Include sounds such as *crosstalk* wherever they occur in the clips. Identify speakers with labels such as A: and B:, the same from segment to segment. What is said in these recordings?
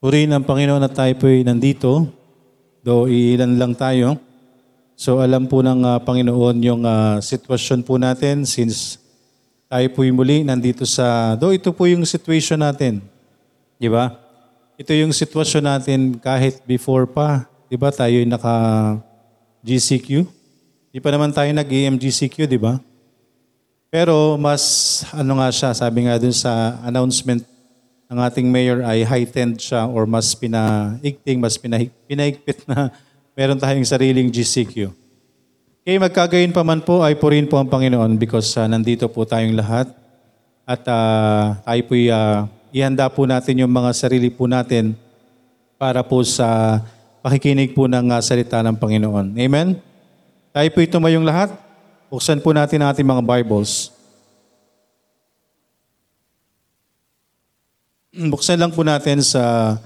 A: Purihin ang Panginoon at tayo po'y nandito. Do ilan lang tayo. So alam po ng ah, Panginoon yung ah, sitwasyon po natin since tayo po'y muli nandito sa... Do ito po yung situation natin. Di ba? Ito yung sitwasyon natin kahit before pa. Di ba tayo naka GCQ? Di pa naman tayo nag-EMGCQ, di ba? Pero mas ano nga siya, sabi nga dun sa announcement ng ating mayor ay heightened siya or mas pinaigting, mas pinahig, pinahigpit na meron tayong sariling GCQ. Kaya magkagayon pa man po ay purihin po ang Panginoon because ah, nandito po tayong lahat at ah, tayo po'y ah, ihanda po natin yung mga sarili po natin para po sa pakikinig po ng ah, salita ng Panginoon. Amen? Tayo po'y tumayong lahat. Buksan po natin ang ating mga Bibles. Buksan lang po natin sa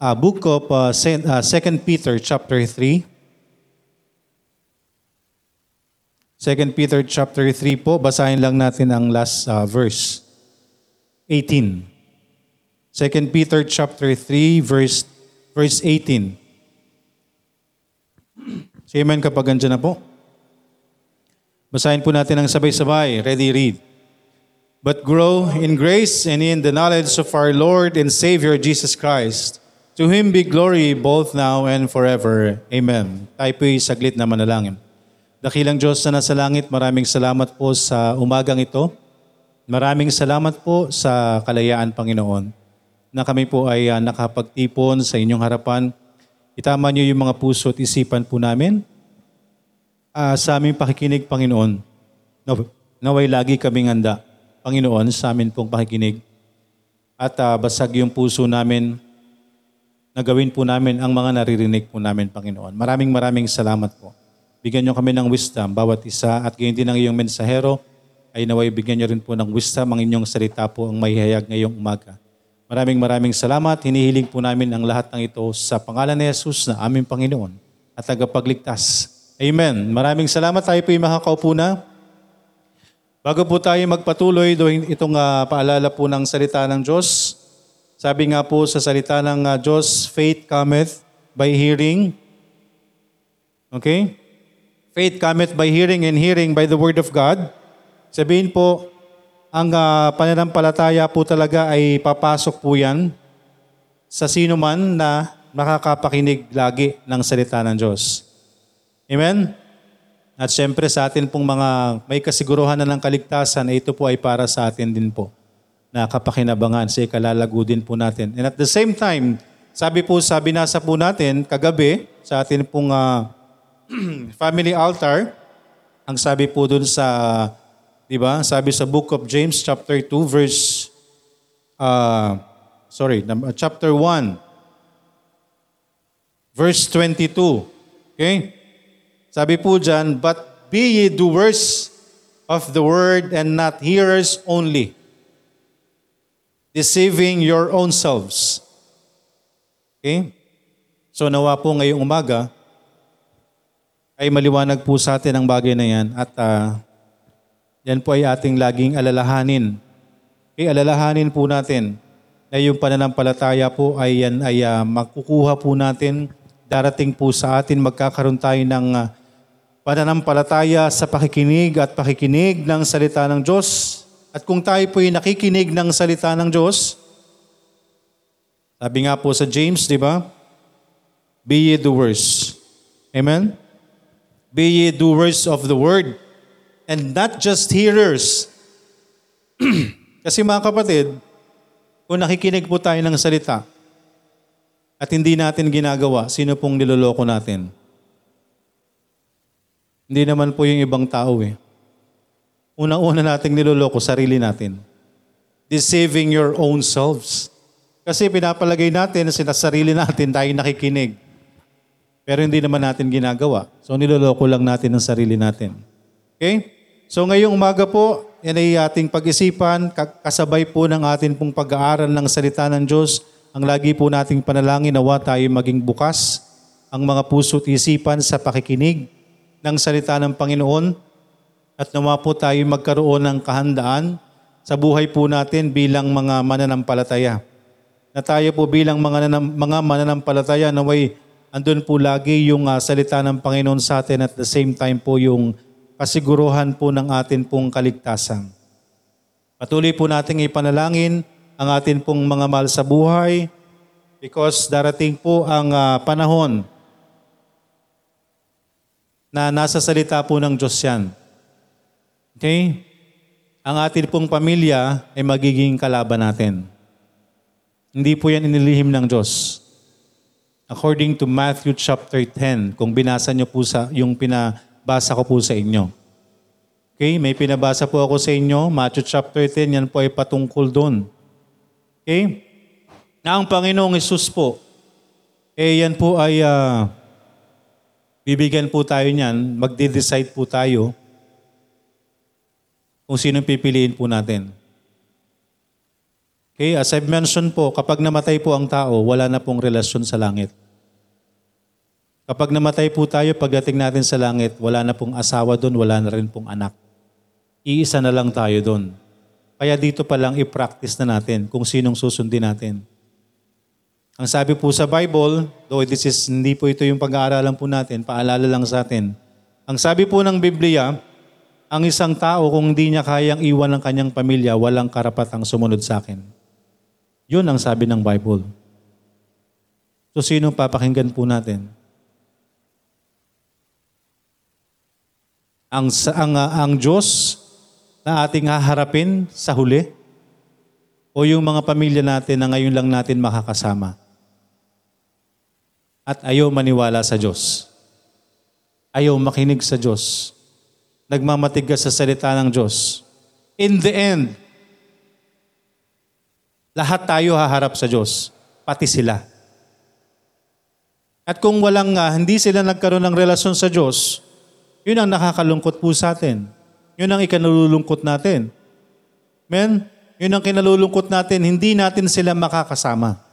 A: ah, book of uh, 2 Peter chapter 3. 2 Peter chapter 3 po, basahin lang natin ang last ah, verse. 18. 2 Peter chapter 3 verse verse 18. Say amen kapag andyan na po. Basahin po natin ang sabay-sabay. Ready, read. But grow in grace and in the knowledge of our Lord and Savior Jesus Christ. To Him be glory both now and forever. Amen. Tayo po'y saglit na manalangin. Dakilang Diyos na nasa langit, maraming salamat po sa umagang ito. Maraming salamat po sa kalayaan, Panginoon, na kami po ay ah, nakapagtipon sa inyong harapan. Itama niyo yung mga puso at isipan po namin ah, sa aming pakikinig, Panginoon. Naw- Naway lagi kaming handa, Panginoon, sa amin pong pakikinig. At ah, basag yung puso namin na gawin po namin ang mga naririnig po namin, Panginoon. Maraming maraming salamat po. Bigyan niyo kami ng wisdom, bawat isa, at gayon din ang iyong mensahero, ay naway bigyan niyo rin po ng wisdom ang inyong salita po ang may hayag ngayong umaga. Maraming maraming salamat. Hinihiling po namin ang lahat ng ito sa pangalan ni Jesus na aming Panginoon at tagapagligtas. Amen. Maraming salamat. Tayo po yung makakaupo na. Bago po tayo magpatuloy, itong ah, paalala po ng salita ng Diyos. Sabi nga po sa salita ng ah, Diyos, faith cometh by hearing. Okay? Faith cometh by hearing and hearing by the word of God. Sabihin po, ang ah, pananampalataya po talaga ay papasok po yan sa sino man na nakakapakinig lagi ng salita ng Diyos. Amen? At syempre sa atin pong mga may kasiguruhan na ng kaligtasan, ito po ay para sa atin din po na kapakinabangan sa ikalalago din po natin. And at the same time, sabi po sa binasa po natin kagabi sa atin pong ah, *clears throat* family altar, ang sabi po dun sa, di ba, sabi sa book of James chapter 2 verse, ah, sorry, num- chapter 1, verse 22. Okay? Sabi po dyan, But be ye doers of the word and not hearers only, deceiving your own selves. Okay? So nawa po ngayong umaga, ay maliwanag po sa atin ang bagay na yan at ah, yan po ay ating laging alalahanin. Okay, alalahanin po natin na yung pananampalataya po ay yan ay ah, makukuha po natin, darating po sa atin, magkakaroon tayo ng ah, pananampalataya sa pakikinig at pakikinig ng salita ng Diyos. At kung tayo po ay nakikinig ng salita ng Diyos, sabi nga po sa James, di ba? Be ye doers. Amen? Be ye doers of the word and not just hearers. *clears throat* Kasi mga kapatid, kung nakikinig po tayo ng salita at hindi natin ginagawa, sino pong niloloko natin? Hindi naman po yung ibang tao eh. Unang-una nating niloloko, sarili natin. Deceiving your own selves. Kasi pinapalagay natin na sinasarili natin tayo nakikinig. Pero hindi naman natin ginagawa. So niloloko lang natin ang sarili natin. Okay? So ngayong umaga po, yan ay ating pag-isipan, ka- kasabay po ng ating pong pag-aaral ng salita ng Diyos. Ang lagi po nating panalangin, nawa tayo maging bukas ang mga puso at isipan sa pakikinig ng salita ng Panginoon at nawa po tayo magkaroon ng kahandaan sa buhay po natin bilang mga mananampalataya. na tayo po bilang mga, nanam, mga mananampalataya naway andun po lagi yung ah, salita ng Panginoon sa atin at the same time po yung kasiguruhan po ng atin pong kaligtasan. Patuloy po nating ipanalangin ang atin pong mga mahal sa buhay because darating po ang ah, panahon na nasa salita po ng Diyos yan. Okay? Ang atin pong pamilya ay magiging kalaban natin. Hindi po yan inilihim ng Diyos. According to Matthew chapter 10, kung binasa niyo po sa yung pinabasa ko po sa inyo. Okay, may pinabasa po ako sa inyo, Matthew chapter 10, yan po ay patungkol doon. Okay? Na ang Panginoong Isus po, eh yan po ay ah, bibigyan po tayo niyan, magde-decide po tayo kung sino pipiliin po natin. Okay, as I've mentioned po, kapag namatay po ang tao, wala na pong relasyon sa langit. Kapag namatay po tayo, pagdating natin sa langit, wala na pong asawa doon, wala na rin pong anak. Iisa na lang tayo doon. Kaya dito pa lang i-practice na natin kung sinong susundin natin. Ang sabi po sa Bible, though this is, hindi po ito yung pag-aaralan po natin, paalala lang sa atin. Ang sabi po ng Biblia, ang isang tao kung hindi niya kayang iwan ng kanyang pamilya, walang karapatang sumunod sa akin. Yun ang sabi ng Bible. So sino papakinggan po natin? Ang, ang, ang Diyos na ating haharapin sa huli? O yung mga pamilya natin na ngayon lang natin makakasama? At ayaw maniwala sa Diyos. Ayaw makinig sa Diyos. Nagmamatigas sa salita ng Diyos. In the end, lahat tayo haharap sa Diyos, pati sila. At kung walang nga, hindi sila nagkaroon ng relasyon sa Diyos, yun ang nakakalungkot po sa atin. Yun ang ikanalulungkot natin. Men, yun ang kinalulungkot natin, hindi natin sila makakasama.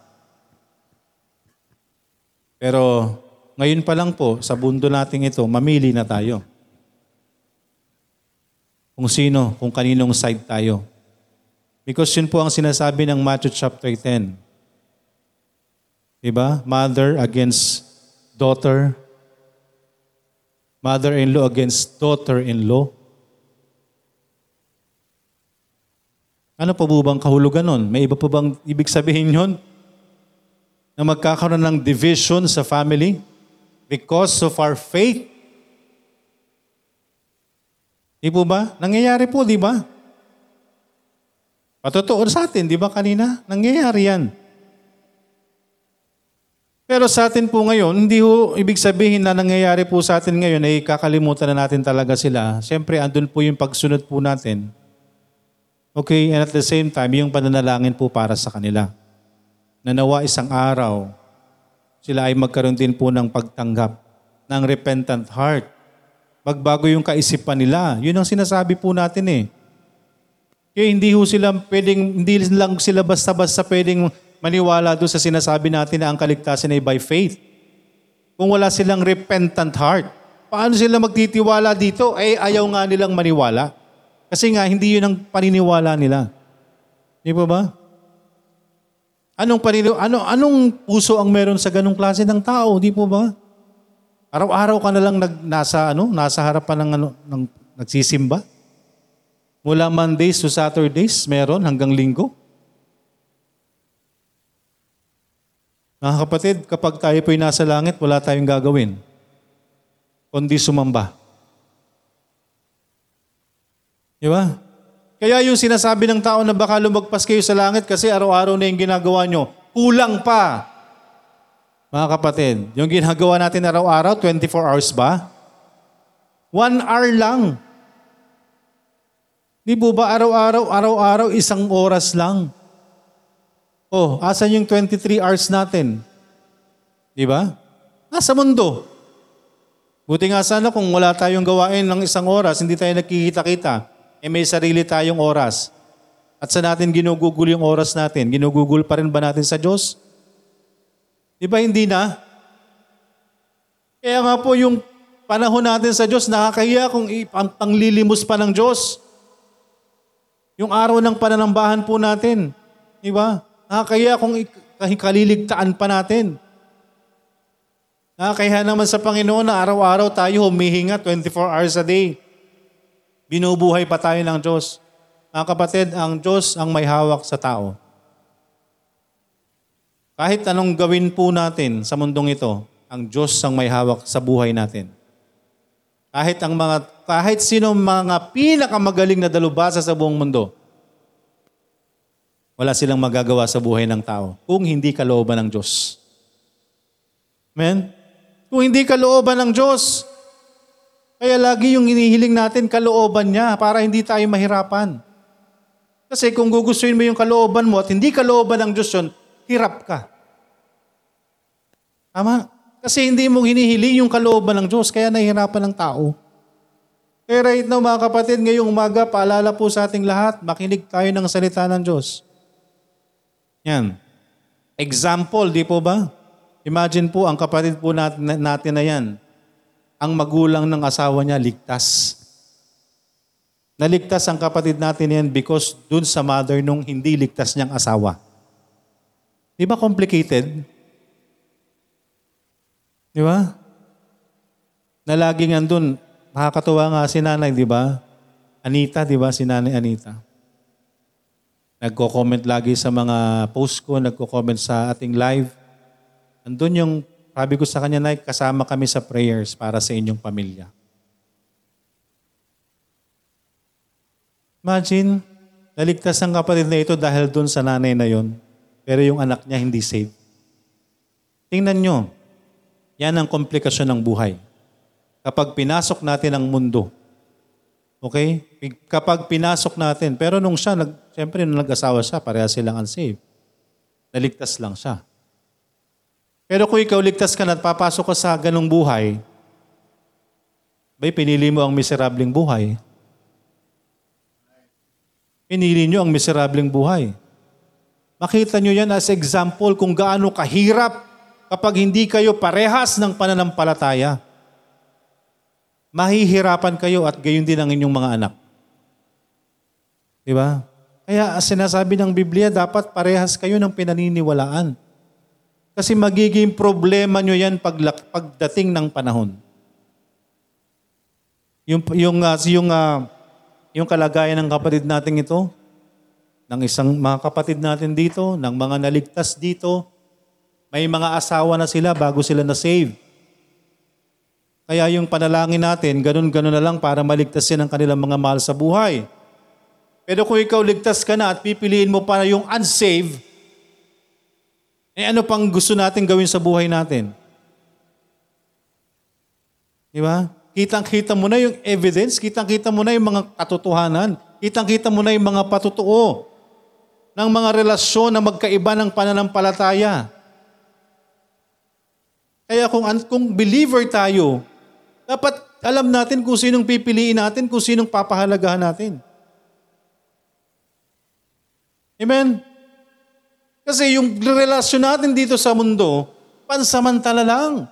A: Pero ngayon pa lang po, sa bundo nating ito, mamili na tayo. Kung sino, kung kaninong side tayo. Because yun po ang sinasabi ng Matthew chapter 10. Diba? Mother against daughter. Mother-in-law against daughter-in-law. Ano pa po bang kahulugan nun? May iba pa bang ibig sabihin yun? Na magkakaroon ng division sa family because of our faith? Di po ba? Nangyayari po, di ba? Patotoo sa atin, di ba kanina? Nangyayari yan. Pero sa atin po ngayon, hindi ho ibig sabihin na nangyayari po sa atin ngayon ay kakalimutan na natin talaga sila. Siyempre, andun po yung pagsunod po natin. Okay, and at the same time, yung pananalangin po para sa kanila. Na nawa isang araw, sila ay magkaroon din po ng pagtanggap ng repentant heart. Magbago yung kaisipan nila. Yun ang sinasabi po natin eh. Kaya hindi ho sila pwedeng, hindi lang sila basta-basta pwedeng maniwala doon sa sinasabi natin na ang kaligtasan ay by faith. Kung wala silang repentant heart, paano sila magtitiwala dito? Eh, ayaw nga nilang maniwala. Kasi nga, hindi yun ang paniniwala nila. Di ba ba? Anong paniniw ano anong puso ang meron sa ganung klase ng tao, di po ba? Araw-araw ka na lang nag, nasa ano, nasa harapan ng ano ng nagsisimba. Mula Mondays to Saturdays, meron hanggang linggo. Mga kapatid, kapag tayo po'y nasa langit, wala tayong gagawin. Kundi sumamba. Di ba? Kaya yung sinasabi ng tao na baka lumagpas kayo sa langit kasi araw-araw na yung ginagawa nyo, kulang pa. Mga kapatid, yung ginagawa natin araw-araw, 24 hours ba? One hour lang. Di po ba araw-araw, araw-araw, isang oras lang? Oh, asan yung 23 hours natin? Di ba? Nasa mundo. Buti nga sana kung wala tayong gawain ng isang oras, hindi tayo nagkikita-kita, eh may sarili tayong oras. At sa natin ginugugol yung oras natin, ginugugol pa rin ba natin sa Diyos? Di ba hindi na? Kaya nga po yung panahon natin sa Diyos, nakakahiya kung panglilimos pa ng Diyos. Yung araw ng pananambahan po natin. Di ba? Nakakahiya kung kaliligtaan pa natin. Na kaya naman sa Panginoon na araw-araw tayo humihinga 24 hours a day. Binubuhay pa tayo ng Diyos. Mga kapatid, ang Diyos ang may hawak sa tao. Kahit anong gawin po natin sa mundong ito, ang Diyos ang may hawak sa buhay natin. Kahit ang mga kahit sino mga pinakamagaling na dalubhasa sa buong mundo, wala silang magagawa sa buhay ng tao kung hindi kalooban ng Diyos. Amen? Kung hindi kalooban ng Diyos, kaya lagi yung inihiling natin kalooban niya para hindi tayo mahirapan. Kasi kung gugustuhin mo yung kalooban mo at hindi kalooban ng Diyos yun, hirap ka. Tama? Kasi hindi mo hinihiling yung kalooban ng Diyos, kaya nahihirapan ng tao. Kaya right now mga kapatid, ngayong umaga, paalala po sa ating lahat, makinig tayo ng salita ng Diyos. Yan. Example, di po ba? Imagine po, ang kapatid po natin, natin na yan, ang magulang ng asawa niya ligtas. Naligtas ang kapatid natin yan because dun sa mother nung hindi ligtas niyang asawa. Di ba complicated? Di ba? Na laging andun, nakakatuwa nga si nanay, di ba? Anita, di ba? Si nanay Anita. Nagko-comment lagi sa mga post ko, nagko-comment sa ating live. Andun yung, sabi ko sa kanya, Nay, kasama kami sa prayers para sa inyong pamilya. Imagine, naligtas ang kapatid na ito dahil dun sa nanay na yon, pero yung anak niya hindi saved. Tingnan nyo, yan ang komplikasyon ng buhay. Kapag pinasok natin ang mundo, okay? Kapag pinasok natin, pero nung siya, nag, siyempre nung nag-asawa siya, pareha silang unsaved. Naligtas lang siya. Pero kung ikaw ligtas ka na at papasok ka sa ganong buhay, bay pinili mo ang miserableng buhay. Pinili nyo ang miserableng buhay. Makita nyo yan as example kung gaano kahirap kapag hindi kayo parehas ng pananampalataya. Mahihirapan kayo at gayon din ang inyong mga anak. Di ba? Kaya sinasabi ng Biblia, dapat parehas kayo ng pinaniniwalaan. Kasi magiging problema nyo yan pag, pagdating ng panahon. Yung, yung, uh, yung, uh, yung kalagayan ng kapatid natin ito, ng isang mga kapatid natin dito, ng mga naligtas dito, may mga asawa na sila bago sila na-save. Kaya yung panalangin natin, ganun-ganun na lang para maligtas yan ang kanilang mga mahal sa buhay. Pero kung ikaw ligtas ka na at pipiliin mo para yung unsaved, eh ano pang gusto natin gawin sa buhay natin? Di ba? Kitang-kita mo na yung evidence, kitang-kita mo na yung mga katotohanan, kitang-kita mo na yung mga patutuo ng mga relasyon na magkaiba ng pananampalataya. Kaya kung, kung believer tayo, dapat alam natin kung sinong pipiliin natin, kung sinong papahalagahan natin. Amen? Kasi yung relasyon natin dito sa mundo, pansamantala lang.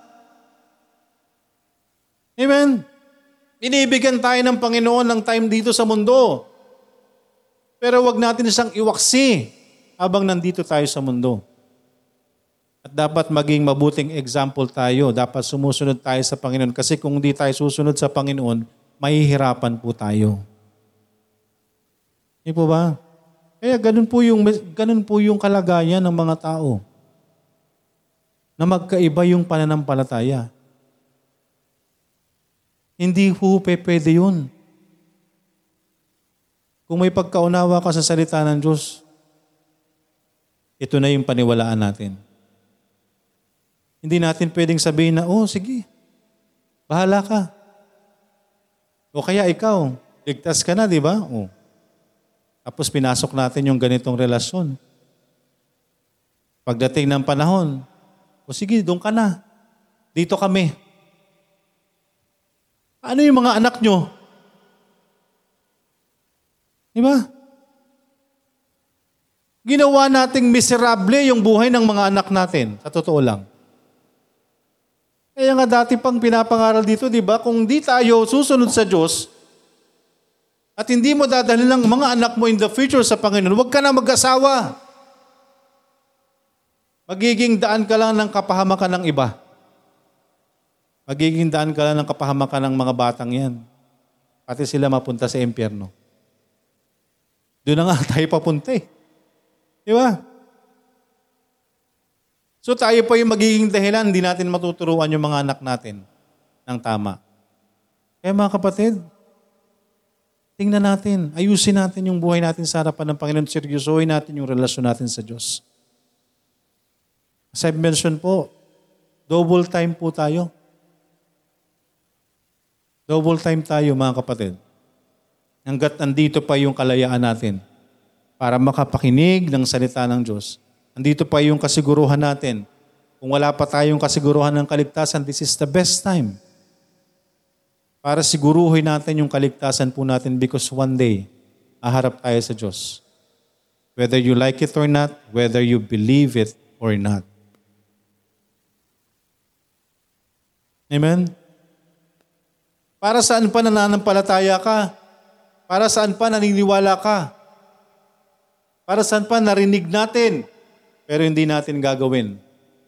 A: Amen? Binibigyan tayo ng Panginoon ng time dito sa mundo. Pero wag natin siyang iwaksi habang nandito tayo sa mundo. At dapat maging mabuting example tayo. Dapat sumusunod tayo sa Panginoon. Kasi kung hindi tayo susunod sa Panginoon, mahihirapan po tayo. Hindi po ba? Kaya ganun po yung, ganun po yung kalagayan ng mga tao. Na magkaiba yung pananampalataya. Hindi po pwede yun. Kung may pagkaunawa ka sa salita ng Diyos, ito na yung paniwalaan natin. Hindi natin pwedeng sabihin na, oh, sige, bahala ka. O kaya ikaw, ligtas ka na, di ba? Oh. Tapos pinasok natin yung ganitong relasyon. Pagdating ng panahon, o sige, doon ka na. Dito kami. Ano yung mga anak nyo? Di ba? Ginawa nating miserable yung buhay ng mga anak natin. Sa totoo lang. Kaya nga dati pang pinapangaral dito, di ba? Kung di tayo susunod sa Diyos, at hindi mo dadalhin ng mga anak mo in the future sa Panginoon, huwag ka na mag-asawa. Magiging daan ka lang ng kapahamakan ng iba. Magiging daan ka lang ng kapahamakan ng mga batang yan. Pati sila mapunta sa impyerno. Doon na nga *laughs* tayo papunta eh. Di ba? So tayo pa yung magiging dahilan, hindi natin matuturuan yung mga anak natin ng tama. Kaya mga kapatid, tingnan natin, ayusin natin yung buhay natin sa harapan ng Panginoon, seryosohin natin yung relasyon natin sa Diyos. As I've mentioned po, double time po tayo. Double time tayo mga kapatid. Hanggat andito pa yung kalayaan natin para makapakinig ng salita ng Diyos. Andito pa yung kasiguruhan natin. Kung wala pa tayong kasiguruhan ng kaligtasan, this is the best time para siguruhin natin yung kaligtasan po natin because one day, aharap tayo sa Diyos. Whether you like it or not, whether you believe it or not. Amen? Para saan pa nananampalataya ka? Para saan pa naniniwala ka? Para saan pa narinig natin? Pero hindi natin gagawin.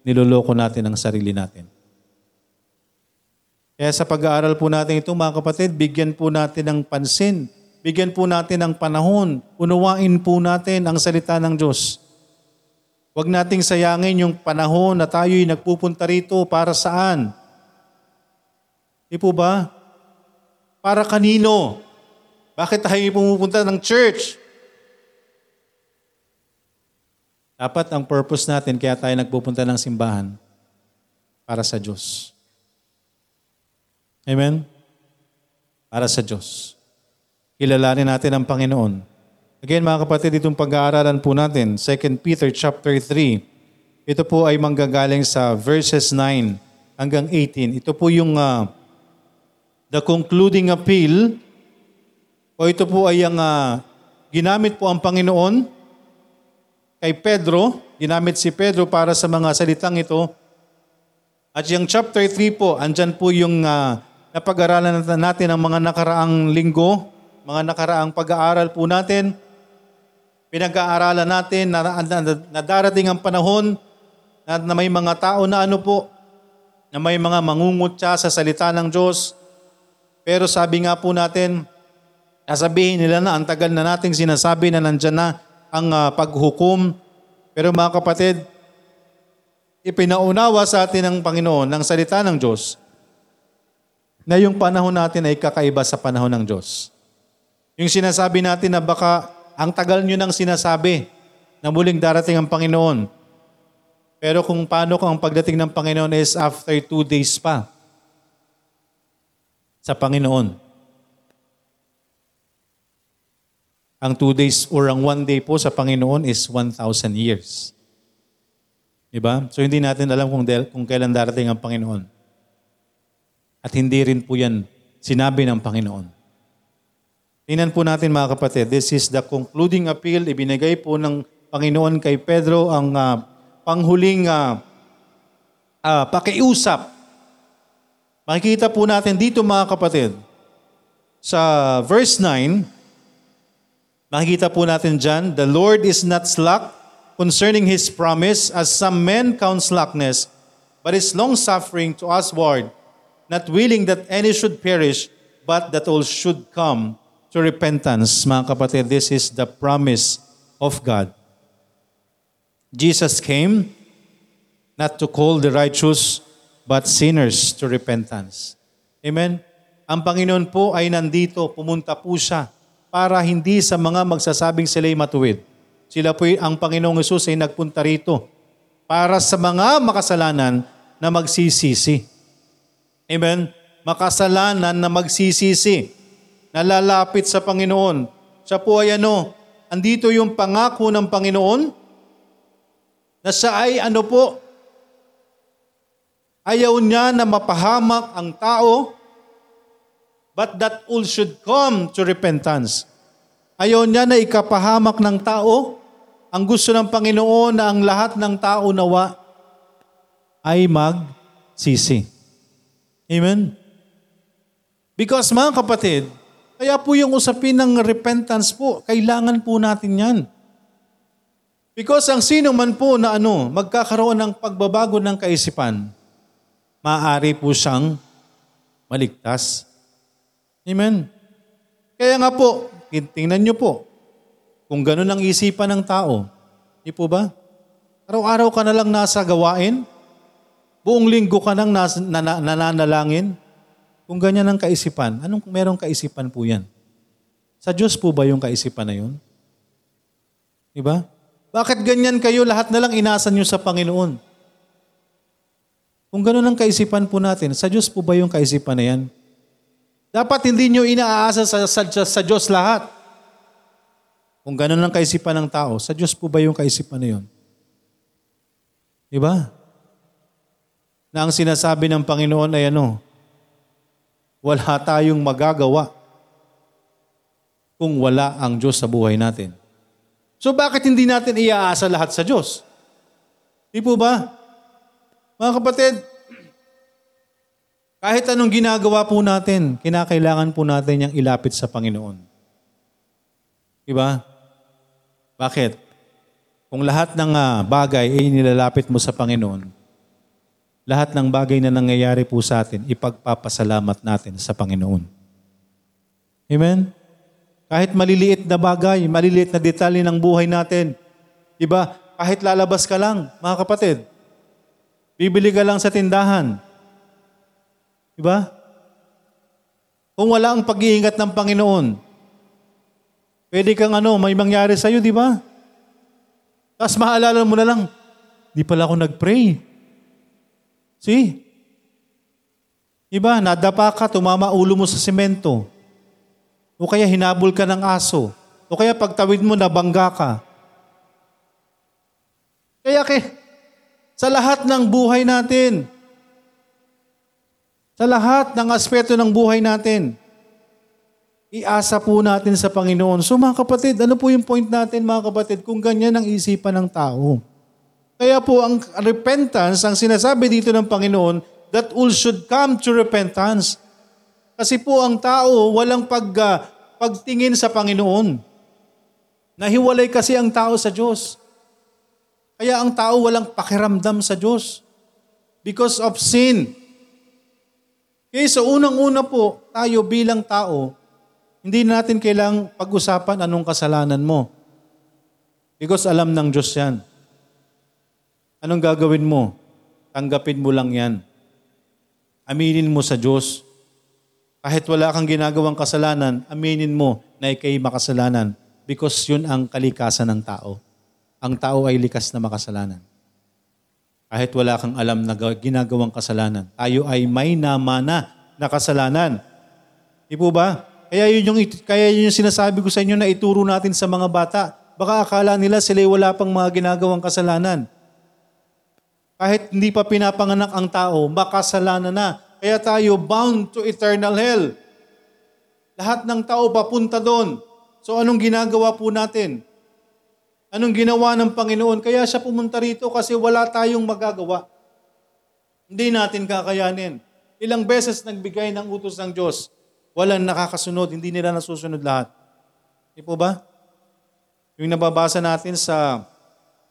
A: Niloloko natin ang sarili natin. Kaya sa pag-aaral po natin ito, mga kapatid, bigyan po natin ng pansin. Bigyan po natin ng panahon. Unawain po natin ang salita ng Diyos. Huwag nating sayangin yung panahon na tayo'y nagpupunta rito para saan. Di po ba? Para kanino? Bakit tayo pumupunta ng church? Dapat ang purpose natin kaya tayo nagpupunta ng simbahan para sa Diyos. Amen? Para sa Diyos. Kilalanin natin ang Panginoon. Again, mga kapatid, itong pag-aaralan po natin, 2 Peter chapter 3. Ito po ay manggagaling sa verses 9 hanggang 18. Ito po yung uh, the concluding appeal o ito po ay ang uh, ginamit po ang Panginoon kay Pedro, ginamit si Pedro para sa mga salitang ito. At yung chapter 3 po, andyan po yung uh, napag-aralan natin ang mga nakaraang linggo, mga nakaraang pag-aaral po natin. Pinag-aaralan natin na, na, na darating ang panahon na, na may mga tao na ano po, na may mga mangungutya sa salita ng Diyos. Pero sabi nga po natin, sasabihin nila na ang tagal na nating sinasabi na nandyan na ang uh, paghukom. Pero mga kapatid, ipinaunawa sa atin ng Panginoon ng salita ng Diyos na yung panahon natin ay kakaiba sa panahon ng Diyos. Yung sinasabi natin na baka ang tagal nyo nang sinasabi na muling darating ang Panginoon. Pero kung paano kung ang pagdating ng Panginoon is after two days pa sa Panginoon. Ang two days or ang one day po sa Panginoon is 1,000 years. Diba? So hindi natin alam kung, del, kung kailan darating ang Panginoon. At hindi rin po yan sinabi ng Panginoon. Tingnan po natin mga kapatid, this is the concluding appeal. Ibinigay po ng Panginoon kay Pedro ang uh, panghuling uh, uh, pakiusap. Makikita po natin dito mga kapatid, sa verse 9, makikita po natin dyan, The Lord is not slack concerning His promise, as some men count slackness, but is long-suffering to usward, not willing that any should perish, but that all should come to repentance. Mga kapatid, this is the promise of God. Jesus came not to call the righteous, but sinners to repentance. Amen? Ang Panginoon po ay nandito, pumunta po siya para hindi sa mga magsasabing sila'y matuwid. Sila po ang Panginoong Yesus ay nagpunta rito para sa mga makasalanan na magsisisi. Amen? Makasalanan na magsisisi, na lalapit sa Panginoon. Siya po ay ano, andito yung pangako ng Panginoon na siya ay ano po, ayaw niya na mapahamak ang tao, but that all should come to repentance. Ayaw niya na ikapahamak ng tao. Ang gusto ng Panginoon na ang lahat ng tao nawa ay magsisi. Amen? Because mga kapatid, kaya po yung usapin ng repentance po, kailangan po natin yan. Because ang sino man po na ano, magkakaroon ng pagbabago ng kaisipan, maaari po siyang maligtas. Amen. Kaya nga po, tingnan niyo po, kung ganun ang isipan ng tao, di po ba? Araw-araw ka na lang nasa gawain, buong linggo ka nang nas, nana, nananalangin, kung ganyan ang kaisipan, anong merong kaisipan po yan? Sa Diyos po ba yung kaisipan na yun? Di ba? Bakit ganyan kayo lahat na lang inasan nyo sa Panginoon? Kung gano'n ang kaisipan po natin, sa Diyos po ba yung kaisipan na yan? Dapat hindi nyo inaasa sa, sa, sa Diyos lahat. Kung gano'n ang kaisipan ng tao, sa Diyos po ba yung kaisipan na yun? Di ba? Na ang sinasabi ng Panginoon ay ano, wala tayong magagawa kung wala ang Diyos sa buhay natin. So bakit hindi natin iaasa lahat sa Diyos? Di po ba? Mga kapatid, kahit anong ginagawa po natin, kinakailangan po natin yung ilapit sa Panginoon. Di ba? Bakit? Kung lahat ng uh, bagay ay nilalapit mo sa Panginoon, lahat ng bagay na nangyayari po sa atin, ipagpapasalamat natin sa Panginoon. Amen? Kahit maliliit na bagay, maliliit na detalye ng buhay natin. Diba? Kahit lalabas ka lang, mga kapatid. Bibili ka lang sa tindahan. Diba? Kung wala ang pag-iingat ng Panginoon, pwede kang ano, may mangyari sa'yo, di ba? Tapos maalala mo na lang, di pala ako nag-pray. See? Diba? Nadapa ka, tumama ulo mo sa semento. O kaya hinabol ka ng aso. O kaya pagtawid mo, nabangga ka. Kaya ke, sa lahat ng buhay natin, sa lahat ng aspeto ng buhay natin, iasa po natin sa Panginoon. So mga kapatid, ano po yung point natin mga kapatid kung ganyan ang isipan ng tao? Kaya po ang repentance, ang sinasabi dito ng Panginoon, that all should come to repentance. Kasi po ang tao walang pag, uh, pagtingin sa Panginoon. Nahiwalay kasi ang tao sa Diyos. Kaya ang tao walang pakiramdam sa Diyos. Because of sin. Kaya sa unang-una po, tayo bilang tao, hindi natin kailang pag-usapan anong kasalanan mo. Because alam ng Diyos yan. Anong gagawin mo? Tanggapin mo lang yan. Aminin mo sa Diyos kahit wala kang ginagawang kasalanan, aminin mo na ikay makasalanan because yun ang kalikasan ng tao. Ang tao ay likas na makasalanan. Kahit wala kang alam na ginagawang kasalanan, tayo ay may namana na kasalanan. Di po ba? Kaya yun, yung, kaya yun yung sinasabi ko sa inyo na ituro natin sa mga bata. Baka akala nila sila wala pang mga ginagawang kasalanan. Kahit hindi pa pinapanganak ang tao, makasalanan na. Kaya tayo bound to eternal hell. Lahat ng tao papunta doon. So anong ginagawa po natin? Anong ginawa ng Panginoon? Kaya siya pumunta rito kasi wala tayong magagawa. Hindi natin kakayanin. Ilang beses nagbigay ng utos ng Diyos. Walang nakakasunod. Hindi nila nasusunod lahat. Di po ba? Yung nababasa natin sa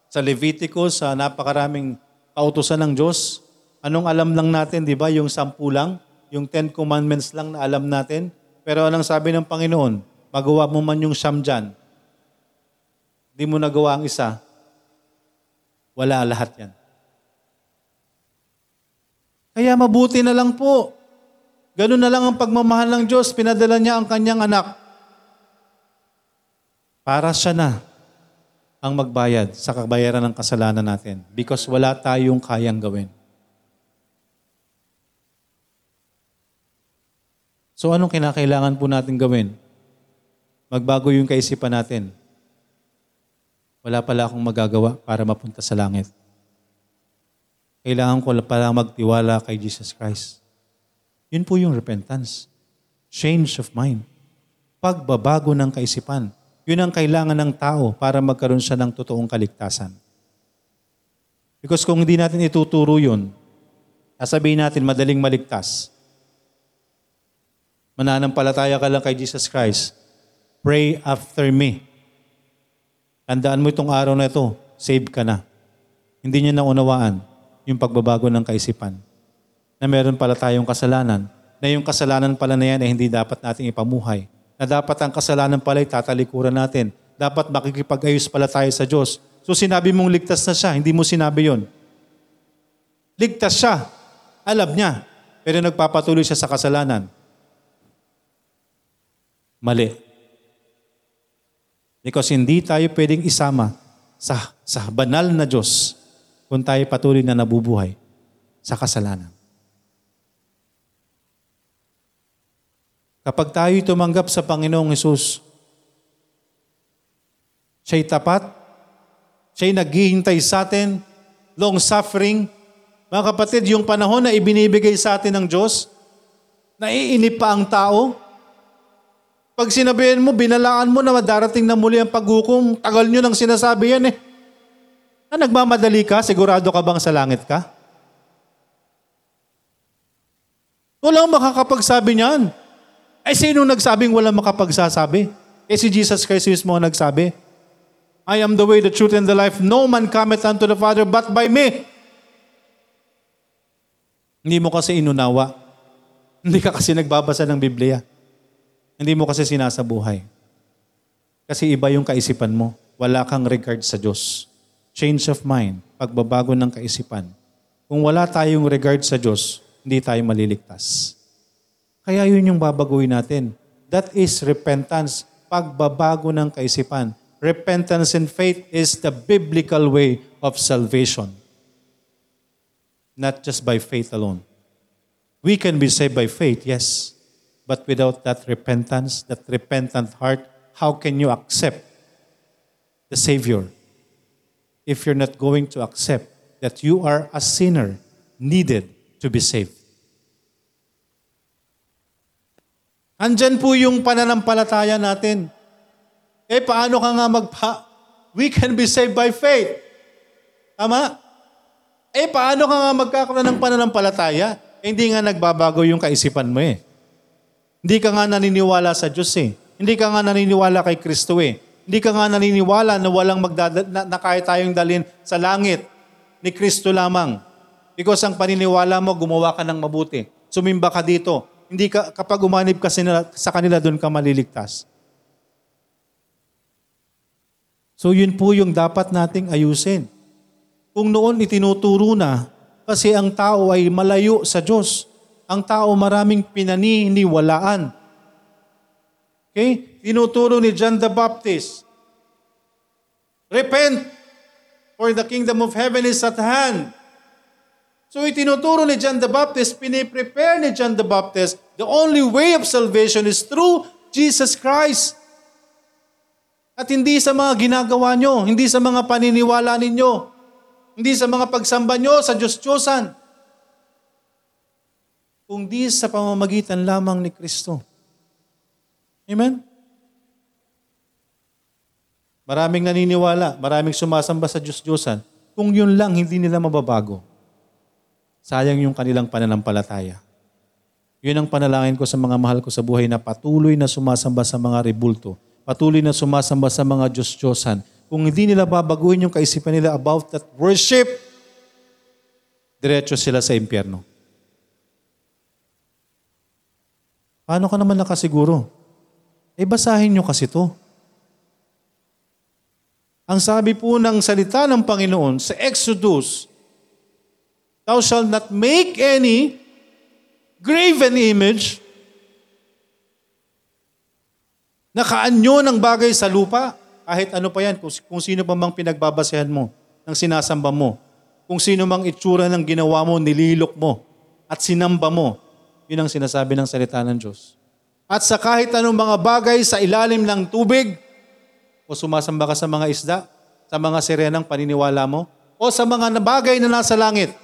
A: sa Leviticus, sa napakaraming kautosan ng Diyos, Anong alam lang natin, di ba? Yung sampu lang, yung Ten Commandments lang na alam natin. Pero anong sabi ng Panginoon? Magawa mo man yung siyam dyan. Di mo nagawa ang isa. Wala lahat yan. Kaya mabuti na lang po. Ganun na lang ang pagmamahal ng Diyos. Pinadala niya ang kanyang anak. Para siya na ang magbayad sa kabayaran ng kasalanan natin. Because wala tayong kayang gawin. So anong kinakailangan po natin gawin? Magbago yung kaisipan natin. Wala pala akong magagawa para mapunta sa langit. Kailangan ko pala magtiwala kay Jesus Christ. Yun po yung repentance. Change of mind. Pagbabago ng kaisipan. Yun ang kailangan ng tao para magkaroon siya ng totoong kaligtasan. Because kung hindi natin ituturo yun, sasabihin natin madaling maligtas mananampalataya ka lang kay Jesus Christ, pray after me. Tandaan mo itong araw na ito. save ka na. Hindi niya naunawaan yung pagbabago ng kaisipan. Na meron pala tayong kasalanan, na yung kasalanan pala na yan ay hindi dapat nating ipamuhay. Na dapat ang kasalanan pala ay tatalikuran natin. Dapat makikipag-ayos pala tayo sa Diyos. So sinabi mong ligtas na siya, hindi mo sinabi yon. Ligtas siya. Alam niya. Pero nagpapatuloy siya sa kasalanan. Mali. Because hindi tayo pwedeng isama sa, sa banal na Diyos kung tayo patuloy na nabubuhay sa kasalanan. Kapag tayo tumanggap sa Panginoong Yesus, siya'y tapat, siya'y naghihintay sa atin, long suffering. Mga kapatid, yung panahon na ibinibigay sa atin ng Diyos, naiinip pa ang tao. Pag sinabihan mo, binalaan mo na darating na muli ang paghukom, tagal nyo nang sinasabi yan eh. Na nagmamadali ka, sigurado ka bang sa langit ka? Walang makakapagsabi niyan. Ay, sino nagsabing walang makapagsasabi? Eh si Jesus Christ mismo ang nagsabi. I am the way, the truth, and the life. No man cometh unto the Father but by me. Hindi mo kasi inunawa. Hindi ka kasi nagbabasa ng Biblia. Hindi mo kasi sinasabuhay. Kasi iba yung kaisipan mo. Wala kang regard sa Diyos. Change of mind, pagbabago ng kaisipan. Kung wala tayong regard sa Diyos, hindi tayo maliligtas. Kaya yun yung babaguhin natin. That is repentance, pagbabago ng kaisipan. Repentance and faith is the biblical way of salvation. Not just by faith alone. We can be saved by faith, yes. But without that repentance, that repentant heart, how can you accept the Savior if you're not going to accept that you are a sinner needed to be saved? Andyan po yung pananampalataya natin. Eh, paano ka nga magpa... We can be saved by faith. Tama? Eh, paano ka nga magkakaroon ng pananampalataya? Eh, hindi nga nagbabago yung kaisipan mo eh. Hindi ka nga naniniwala sa Diyos eh. Hindi ka nga naniniwala kay Kristo eh. Hindi ka nga naniniwala na walang magdada, na, na kaya tayong dalhin sa langit ni Kristo lamang. Because ang paniniwala mo, gumawa ka ng mabuti. Sumimba ka dito. Hindi ka, kapag umanib ka sa, sa kanila, doon ka maliligtas. So yun po yung dapat nating ayusin. Kung noon itinuturo na, kasi ang tao ay malayo sa Diyos. Ang tao maraming pinaniniwalaan. Okay? Tinuturo ni John the Baptist. Repent, for the kingdom of heaven is at hand. So itinuturo ni John the Baptist, piniprepare ni John the Baptist, the only way of salvation is through Jesus Christ. At hindi sa mga ginagawa nyo, hindi sa mga paniniwala ninyo, hindi sa mga pagsamba nyo sa Diyos-Diyosan, kundi sa pamamagitan lamang ni Kristo. Amen? Maraming naniniwala, maraming sumasamba sa Diyos-Diyosan. Kung yun lang, hindi nila mababago. Sayang yung kanilang pananampalataya. Yun ang panalangin ko sa mga mahal ko sa buhay na patuloy na sumasamba sa mga rebulto patuloy na sumasamba sa mga Diyos-Diyosan, kung hindi nila babaguhin yung kaisipan nila about that worship, diretso sila sa impyerno. Paano ka naman nakasiguro? Eh basahin nyo kasi to. Ang sabi po ng salita ng Panginoon sa Exodus, Thou shalt not make any graven image Nakaanyo ng bagay sa lupa, kahit ano pa yan, kung, kung sino pa mang pinagbabasehan mo, ng sinasamba mo, kung sino mang itsura ng ginawa mo, nililok mo, at sinamba mo, yun ang sinasabi ng salita ng Diyos. At sa kahit anong mga bagay sa ilalim ng tubig, o sumasamba ka sa mga isda, sa mga sirenang paniniwala mo, o sa mga bagay na nasa langit,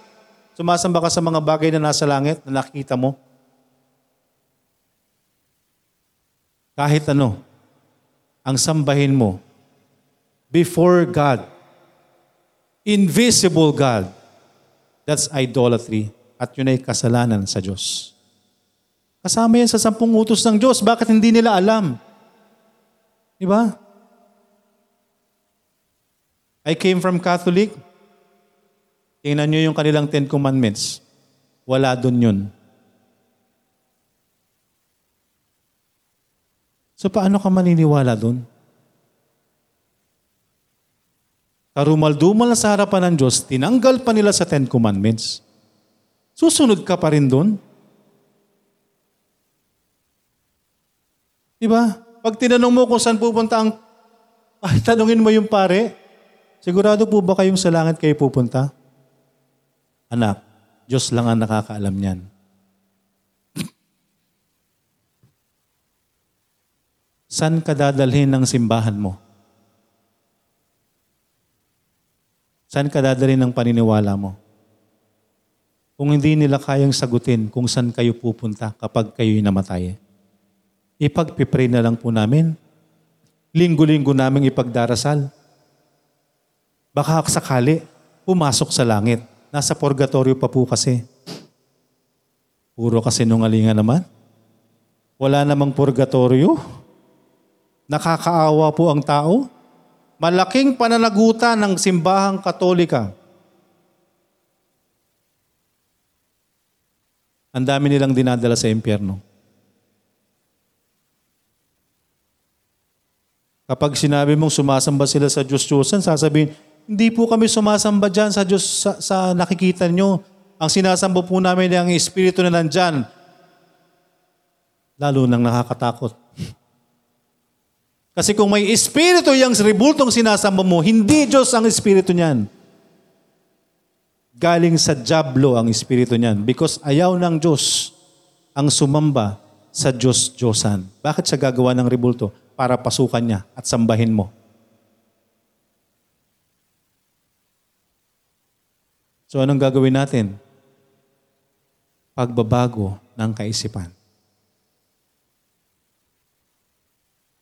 A: sumasamba ka sa mga bagay na nasa langit na nakita mo, kahit ano, ang sambahin mo before God, invisible God, that's idolatry at yun ay kasalanan sa Diyos. Kasama yan sa sampung utos ng Diyos. Bakit hindi nila alam? Di ba? I came from Catholic. Tingnan nyo yung kanilang Ten Commandments. Wala dun yun. So paano ka maniniwala dun? Karumal-dumal sa harapan ng Diyos, tinanggal pa nila sa Ten Commandments. Susunod ka pa rin dun? Diba? Pag tinanong mo kung saan pupunta ang... *laughs* Ay, tanungin mo yung pare, sigurado po ba kayong sa langit kayo pupunta? Anak, Diyos lang ang nakakaalam niyan. Saan ka dadalhin ng simbahan mo? Saan ka dadalhin ng paniniwala mo? Kung hindi nila kayang sagutin kung saan kayo pupunta kapag kayo'y namatay, ipagpipray na lang po namin. Linggo-linggo namin ipagdarasal. Baka sakali, pumasok sa langit. Nasa purgatorio pa po kasi. Puro kasi nungalingan naman. Wala namang purgatorio. Nakakaawa po ang tao. Malaking pananagutan ng simbahang katolika. Ang dami nilang dinadala sa impyerno. Kapag sinabi mong sumasamba sila sa Diyos-Diyosan, sasabihin, hindi po kami sumasamba dyan sa Diyos sa, sa nakikita nyo. Ang sinasamba po namin ay ang Espiritu na nandyan. Lalo nang nakakatakot. Kasi kung may Espiritu yung ribultong sinasamba mo, hindi Diyos ang Espiritu niyan. Galing sa Diablo ang Espiritu niyan. Because ayaw ng Diyos ang sumamba sa Diyos-Diyosan. Bakit siya gagawa ng ribulto? Para pasukan niya at sambahin mo. So anong gagawin natin? Pagbabago ng kaisipan.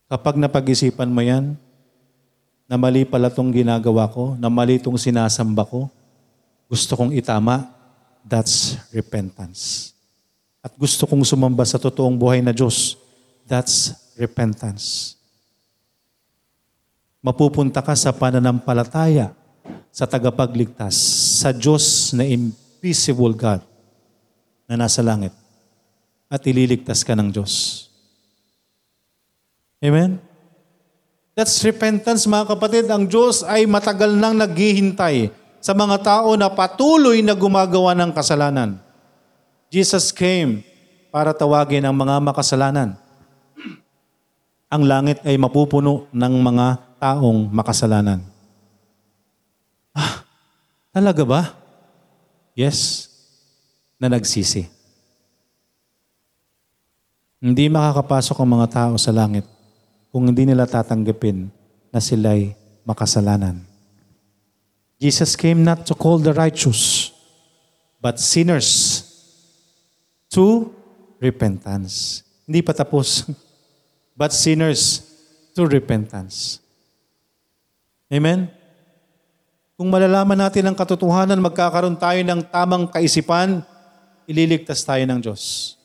A: Kapag napag-isipan mo yan, na mali pala itong ginagawa ko, na mali itong sinasamba ko, gusto kong itama, that's repentance. At gusto kong sumamba sa totoong buhay na Diyos, that's repentance. Mapupunta ka sa pananampalataya sa tagapagligtas, sa Diyos na invisible God na nasa langit at ililigtas ka ng Diyos. Amen? That's repentance mga kapatid. Ang Diyos ay matagal nang naghihintay sa mga tao na patuloy na gumagawa ng kasalanan. Jesus came para tawagin ang mga makasalanan. Ang langit ay mapupuno ng mga taong makasalanan. Talaga ba? Yes, na nagsisi. Hindi makakapasok ang mga tao sa langit kung hindi nila tatanggapin na sila'y makasalanan. Jesus came not to call the righteous, but sinners to repentance. Hindi pa tapos. *laughs* But sinners to repentance. Amen? Kung malalaman natin ang katotohanan, magkakaroon tayo ng tamang kaisipan, ililigtas tayo ng Diyos.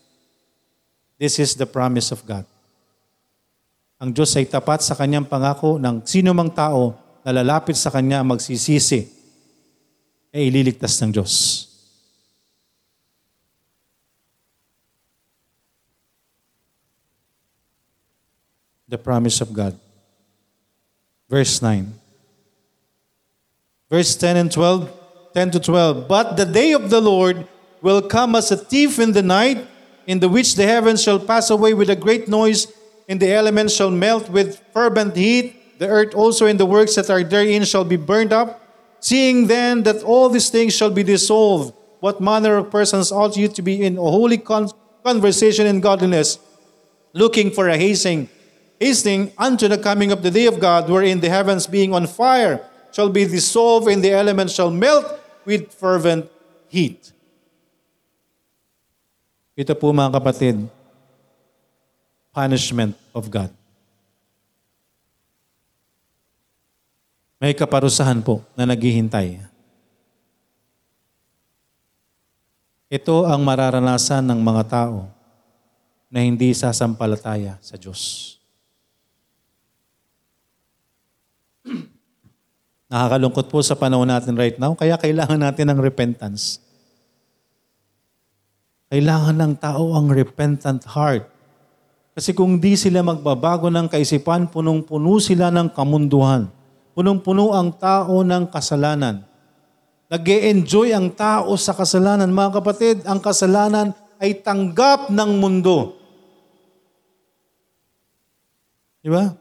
A: This is the promise of God. Ang Diyos ay tapat sa kanyang pangako ng sino mang tao na lalapit sa kanya magsisisi, ay ililigtas ng Diyos. The promise of God. Verse 9. Verse 10 and 12, 10 to 12. But the day of the Lord will come as a thief in the night, in the which the heavens shall pass away with a great noise, and the elements shall melt with fervent heat. The earth also and the works that are therein shall be burned up. Seeing then that all these things shall be dissolved, what manner of persons ought you to be in a holy con- conversation and godliness, looking for a hastening, hastening unto the coming of the day of God, wherein the heavens being on fire shall be dissolved, and the elements shall melt with fervent heat. Ito po mga kapatid, punishment of God. May kaparusahan po na naghihintay. Ito ang mararanasan ng mga tao na hindi sasampalataya sa Diyos. Nakakalungkot po sa panahon natin right now, kaya kailangan natin ng repentance. Kailangan ng tao ang repentant heart. Kasi kung di sila magbabago ng kaisipan, punong-puno sila ng kamunduhan. Punong-puno ang tao ng kasalanan. nag enjoy ang tao sa kasalanan. Mga kapatid, ang kasalanan ay tanggap ng mundo. Di ba?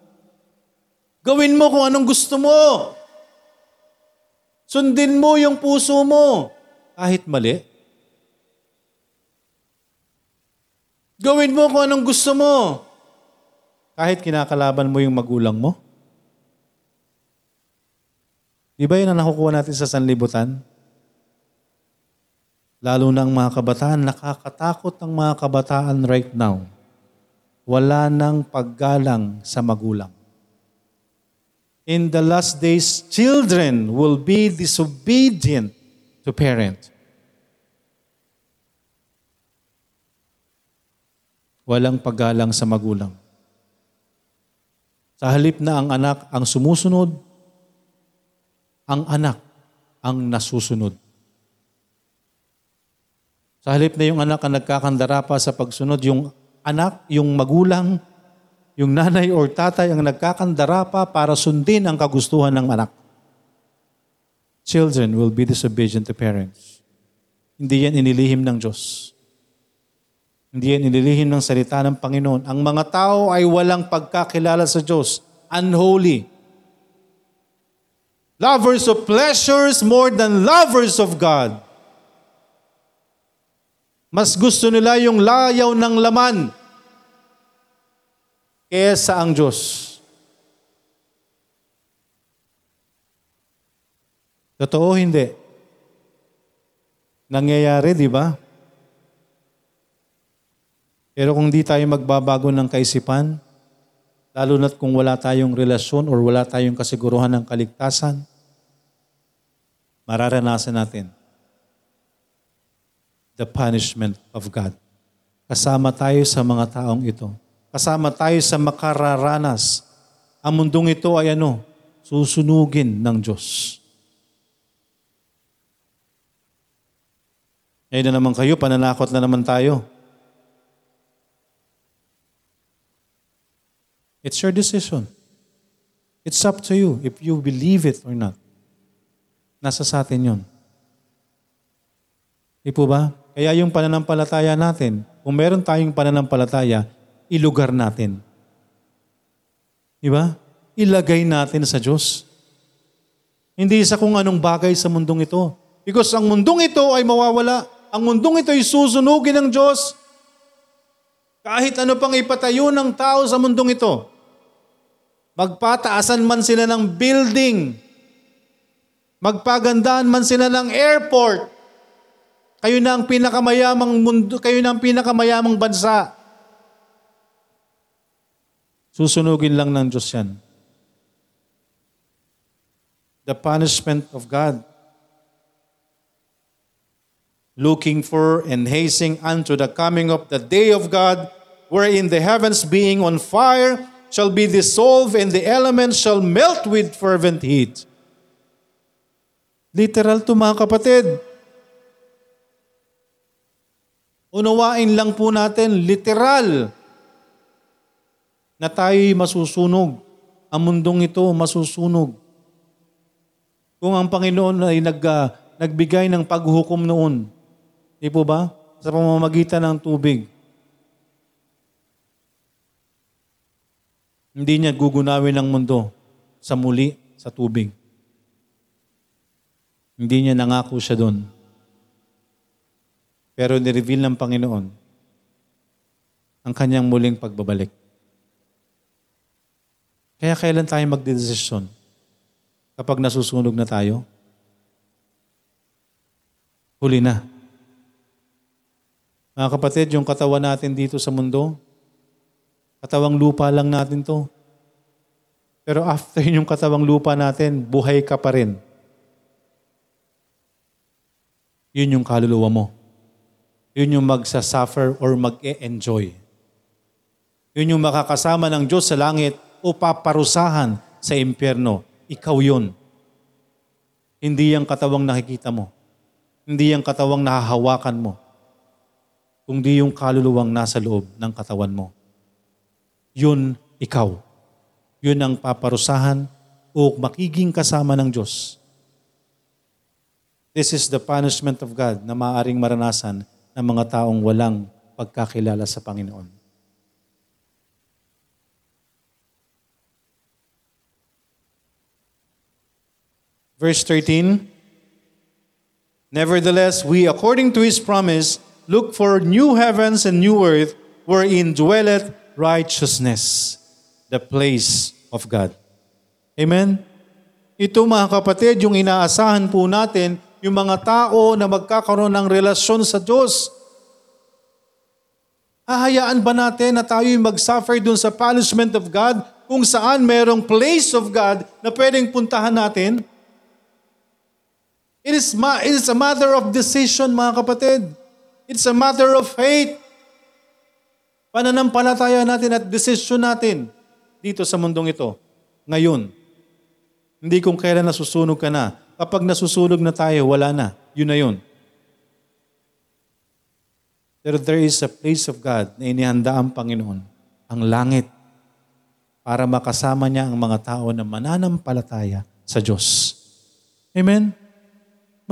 A: Gawin mo kung anong gusto mo. Sundin mo yung puso mo. Kahit mali. Gawin mo kung anong gusto mo. Kahit kinakalaban mo yung magulang mo. Di ba yun ang nakukuha natin sa sanlibutan? Lalo na ang mga kabataan, nakakatakot ang mga kabataan right now. Wala nang paggalang sa magulang. In the last days, children will be disobedient to parents. walang paggalang sa magulang. Sa halip na ang anak ang sumusunod, ang anak ang nasusunod. Sa halip na yung anak ang nagkakandara pa sa pagsunod, yung anak, yung magulang, yung nanay or tatay ang nagkakandara pa para sundin ang kagustuhan ng anak. Children will be disobedient to parents. Hindi yan inilihim ng Diyos. Hindi yan inilihim ng salita ng Panginoon. Ang mga tao ay walang pagkakilala sa Diyos. Unholy. Lovers of pleasures more than lovers of God. Mas gusto nila yung layaw ng laman kesa ang Diyos. Totoo hindi? Nangyayari, di ba? Pero kung di tayo magbabago ng kaisipan, lalo na't kung wala tayong relasyon or wala tayong kasiguruhan ng kaligtasan, mararanasan natin the punishment of God. Kasama tayo sa mga taong ito. Kasama tayo sa makararanas. Ang mundong ito ay ano? Susunugin ng Diyos. Ngayon na naman kayo, pananakot na naman tayo. It's your decision. It's up to you if you believe it or not. Nasa sa atin yun. Di po ba? Kaya yung pananampalataya natin, kung meron tayong pananampalataya, ilugar natin. Di ba? Ilagay natin sa Diyos. Hindi sa kung anong bagay sa mundong ito. Because ang mundong ito ay mawawala. Ang mundong ito ay susunugin ng Diyos. Kahit ano pang ipatayo ng tao sa mundong ito. Magpataasan man sila ng building. Magpagandaan man sila ng airport. Kayo na ang pinakamayamang mundo, kayo na ang pinakamayamang bansa. Susunugin lang ng Diyos yan. The punishment of God. Looking for and hastening unto the coming of the day of God, wherein the heavens being on fire shall be dissolved and the elements shall melt with fervent heat. Literal to mga kapatid. Unawain lang po natin, literal, na tayo'y masusunog. Ang mundong ito masusunog. Kung ang Panginoon ay nag, uh, nagbigay ng paghukom noon, di po ba? Sa pamamagitan ng tubig. Hindi niya gugunawin ang mundo sa muli, sa tubig. Hindi niya nangako siya doon. Pero nireveal ng Panginoon ang kanyang muling pagbabalik. Kaya kailan tayo magdedesisyon? Kapag nasusunog na tayo? Huli na. Mga kapatid, yung katawan natin dito sa mundo, Katawang lupa lang natin to. Pero after yung katawang lupa natin, buhay ka pa rin. Yun yung kaluluwa mo. Yun yung magsasuffer or mag-e-enjoy. Yun yung makakasama ng Diyos sa langit o paparusahan sa impyerno. Ikaw yun. Hindi yung katawang nakikita mo. Hindi yung katawang nahahawakan mo. Kundi yung kaluluwang nasa loob ng katawan mo. Yun ikaw. Yun ang paparusahan o makiging kasama ng Diyos. This is the punishment of God na maaaring maranasan ng mga taong walang pagkakilala sa Panginoon. Verse 13 Nevertheless, we, according to his promise, look for new heavens and new earth wherein dwelleth righteousness, the place of God. Amen? Ito mga kapatid, yung inaasahan po natin, yung mga tao na magkakaroon ng relasyon sa Diyos. Hahayaan ba natin na tayo mag-suffer dun sa punishment of God kung saan merong place of God na pwedeng puntahan natin? It is, ma- it is a matter of decision, mga kapatid. It's a matter of faith. Pananampalataya natin at decision natin dito sa mundong ito. Ngayon. Hindi kung kailan nasusunog ka na. Kapag nasusunog na tayo, wala na. Yun na yun. Pero there is a place of God na inihanda ang Panginoon, ang langit, para makasama niya ang mga tao na mananampalataya sa Diyos. Amen?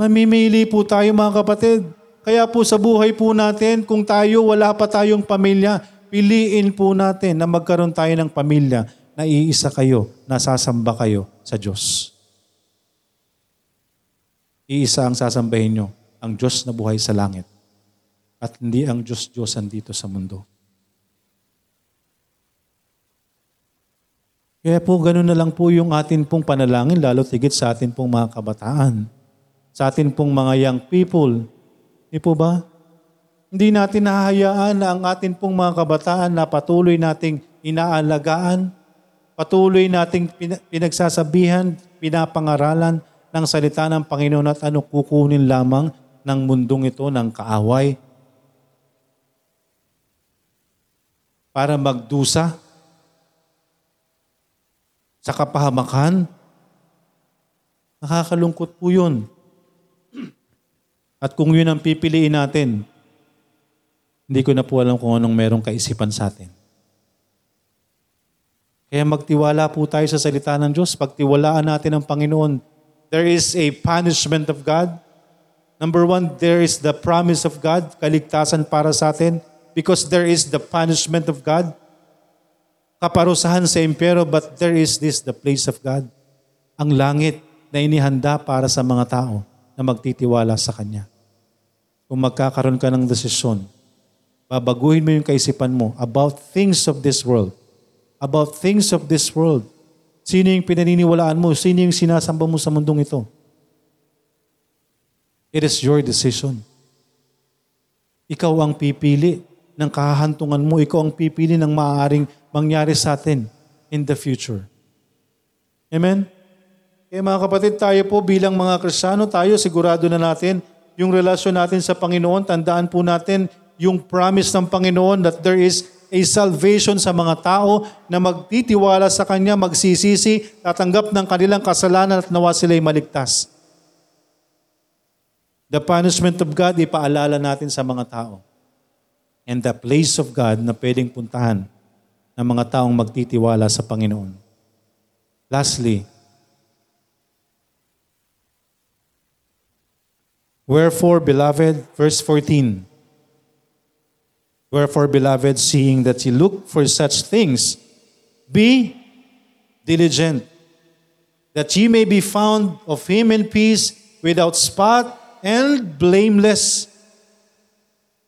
A: Mamimili po tayo mga kapatid. Kaya po sa buhay po natin, kung tayo wala pa tayong pamilya, piliin po natin na magkaroon tayo ng pamilya na iisa kayo, nasasamba kayo sa Diyos. Iisa ang sasambahin nyo, ang Diyos na buhay sa langit. At hindi ang Diyos-Diyosan dito sa mundo. Kaya po, ganun na lang po yung atin pong panalangin, lalo tigit sa atin pong mga kabataan. Sa atin pong mga young people. Di po ba? Hindi natin nahahayaan na ang atin pong mga kabataan na patuloy nating inaalagaan, patuloy nating pinagsasabihan, pinapangaralan ng salita ng Panginoon at ano kukunin lamang ng mundong ito ng kaaway para magdusa sa kapahamakan. Nakakalungkot po yun. At kung yun ang pipiliin natin, hindi ko na po alam kung anong merong kaisipan sa atin. Kaya magtiwala po tayo sa salita ng Diyos. Pagtiwalaan natin ang Panginoon. There is a punishment of God. Number one, there is the promise of God, kaligtasan para sa atin. Because there is the punishment of God kaparusahan sa impero, but there is this, the place of God. Ang langit na inihanda para sa mga tao na magtitiwala sa Kanya. Kung magkakaroon ka ng desisyon, babaguhin mo yung kaisipan mo about things of this world. About things of this world. Sino yung pinaniniwalaan mo? Sino yung sinasamba mo sa mundong ito? It is your decision. Ikaw ang pipili ng kahahantungan mo. Ikaw ang pipili ng maaaring mangyari sa atin in the future. Amen? Kaya mga kapatid, tayo po bilang mga Krisyano, tayo sigurado na natin yung relasyon natin sa Panginoon. Tandaan po natin yung promise ng Panginoon that there is a salvation sa mga tao na magtitiwala sa Kanya, magsisisi, tatanggap ng kanilang kasalanan at nawa sila'y maligtas. The punishment of God, ipaalala natin sa mga tao. And the place of God na pwedeng puntahan ng mga taong magtitiwala sa Panginoon. Lastly, Wherefore, beloved, verse 14, Wherefore, beloved, seeing that ye look for such things, be diligent, that ye may be found of him in peace, without spot and blameless,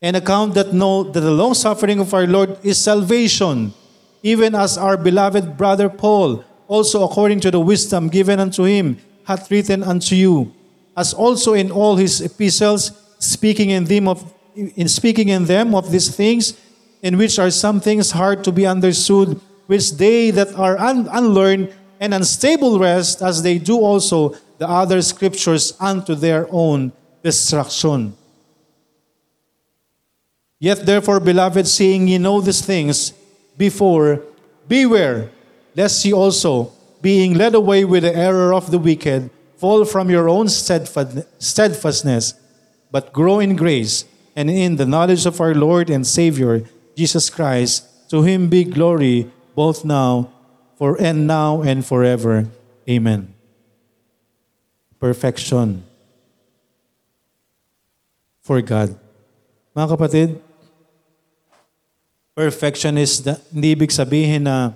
A: and account that know that the long suffering of our Lord is salvation even as our beloved brother Paul, also according to the wisdom given unto him, hath written unto you, as also in all his epistles, speaking in them of in speaking in them of these things, in which are some things hard to be understood, which they that are un- unlearned and unstable rest, as they do also the other scriptures unto their own destruction. Yet therefore, beloved, seeing ye know these things, before, beware, lest ye also, being led away with the error of the wicked, fall from your own steadfast- steadfastness, but grow in grace and in the knowledge of our Lord and Savior, Jesus Christ. To him be glory both now, for and now and forever. Amen. Perfection for God. Mga kapatid, perfection is the, hindi ibig sabihin na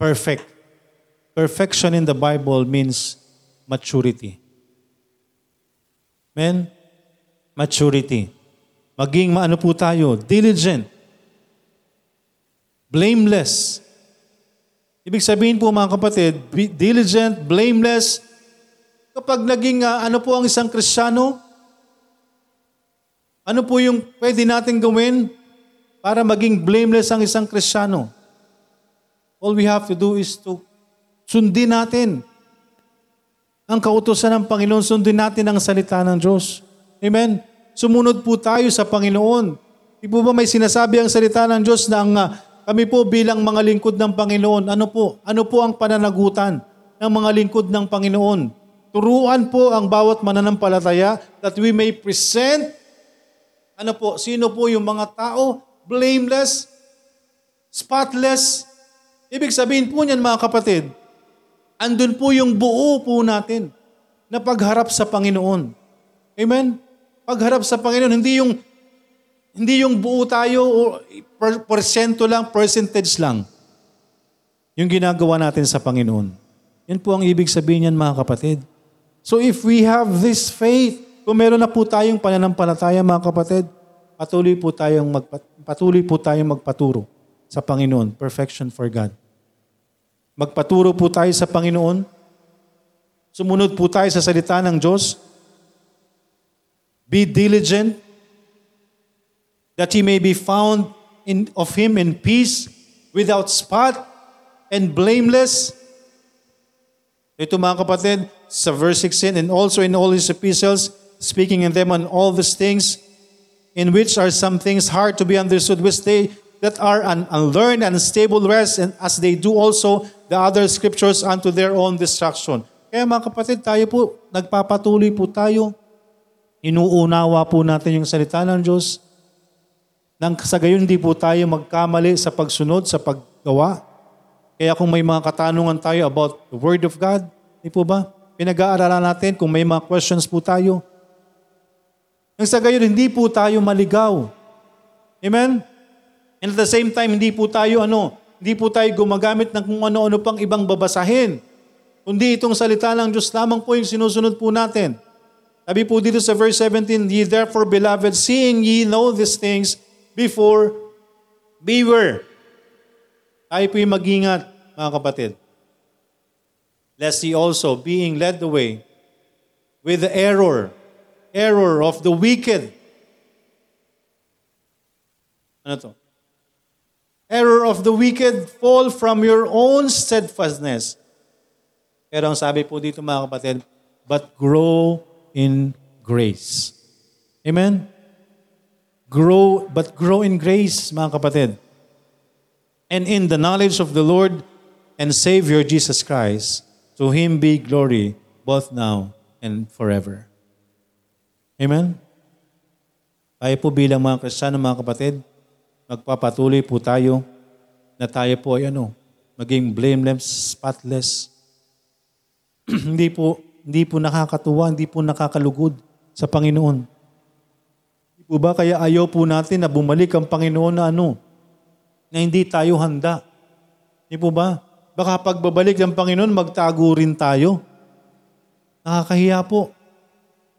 A: perfect. Perfection in the Bible means maturity. Men, maturity. Maging maano po tayo, diligent, blameless. Ibig sabihin po mga kapatid, be diligent, blameless, kapag naging ah, ano po ang isang Kristiyano, ano po yung pwede natin gawin para maging blameless ang isang Kristiyano? All we have to do is to sundin natin ang kautosan ng Panginoon, sundin natin ang salita ng Diyos. Amen? Sumunod po tayo sa Panginoon. Di po ba may sinasabi ang salita ng Diyos na ang, ah, kami po bilang mga lingkod ng Panginoon, ano po? Ano po ang pananagutan ng mga lingkod ng Panginoon? Turuan po ang bawat mananampalataya that we may present ano po, sino po yung mga tao? Blameless, spotless. Ibig sabihin po niyan mga kapatid, andun po yung buo po natin na pagharap sa Panginoon. Amen? Pagharap sa Panginoon, hindi yung hindi yung buo tayo o per, persento lang, percentage lang. Yung ginagawa natin sa Panginoon. Yan po ang ibig sabihin niyan mga kapatid. So if we have this faith, kung meron na po tayong pananampalataya mga kapatid, patuloy po tayong magpa, patuloy po tayong magpaturo sa Panginoon. Perfection for God. Magpaturo po tayo sa Panginoon. Sumunod po tayo sa salita ng Diyos. Be diligent that he may be found in, of him in peace, without spot, and blameless. Ito mga kapatid, sa verse 16, and also in all his epistles, speaking in them on all these things, in which are some things hard to be understood, which they that are un- unlearned and unstable rest, and as they do also the other scriptures unto their own destruction. Kaya mga kapatid, tayo po, nagpapatuloy po tayo. Inuunawa po natin yung salita ng Diyos. Nang sa gayon, hindi po tayo magkamali sa pagsunod, sa paggawa. Kaya kung may mga katanungan tayo about the Word of God, di po ba? Pinag-aaralan natin kung may mga questions po tayo. Nang sa gayon, hindi po tayo maligaw. Amen? And at the same time, hindi po tayo ano, hindi po tayo gumagamit ng kung ano-ano pang ibang babasahin. Kundi itong salita ng Diyos lamang po yung sinusunod po natin. Sabi po dito sa verse 17, Ye therefore, beloved, seeing ye know these things before, beware. Tayo po yung mag-ingat, mga kapatid. Lest ye also, being led away with the error, error of the wicked. Ano to? Error of the wicked fall from your own steadfastness. Pero ang sabi po dito mga kapatid, but grow in grace. Amen? Grow, but grow in grace, mga kapatid. And in the knowledge of the Lord and Savior Jesus Christ, to Him be glory both now and forever. Amen? Tayo po bilang mga Kristiyano, mga kapatid, magpapatuloy po tayo na tayo po ay ano, maging blameless, spotless. *clears throat* hindi po hindi po nakakatuwa, hindi po nakakalugod sa Panginoon. Hindi po ba kaya ayaw po natin na bumalik ang Panginoon na ano, na hindi tayo handa. Hindi po ba? Baka pagbabalik ng Panginoon, magtago rin tayo. Nakakahiya po.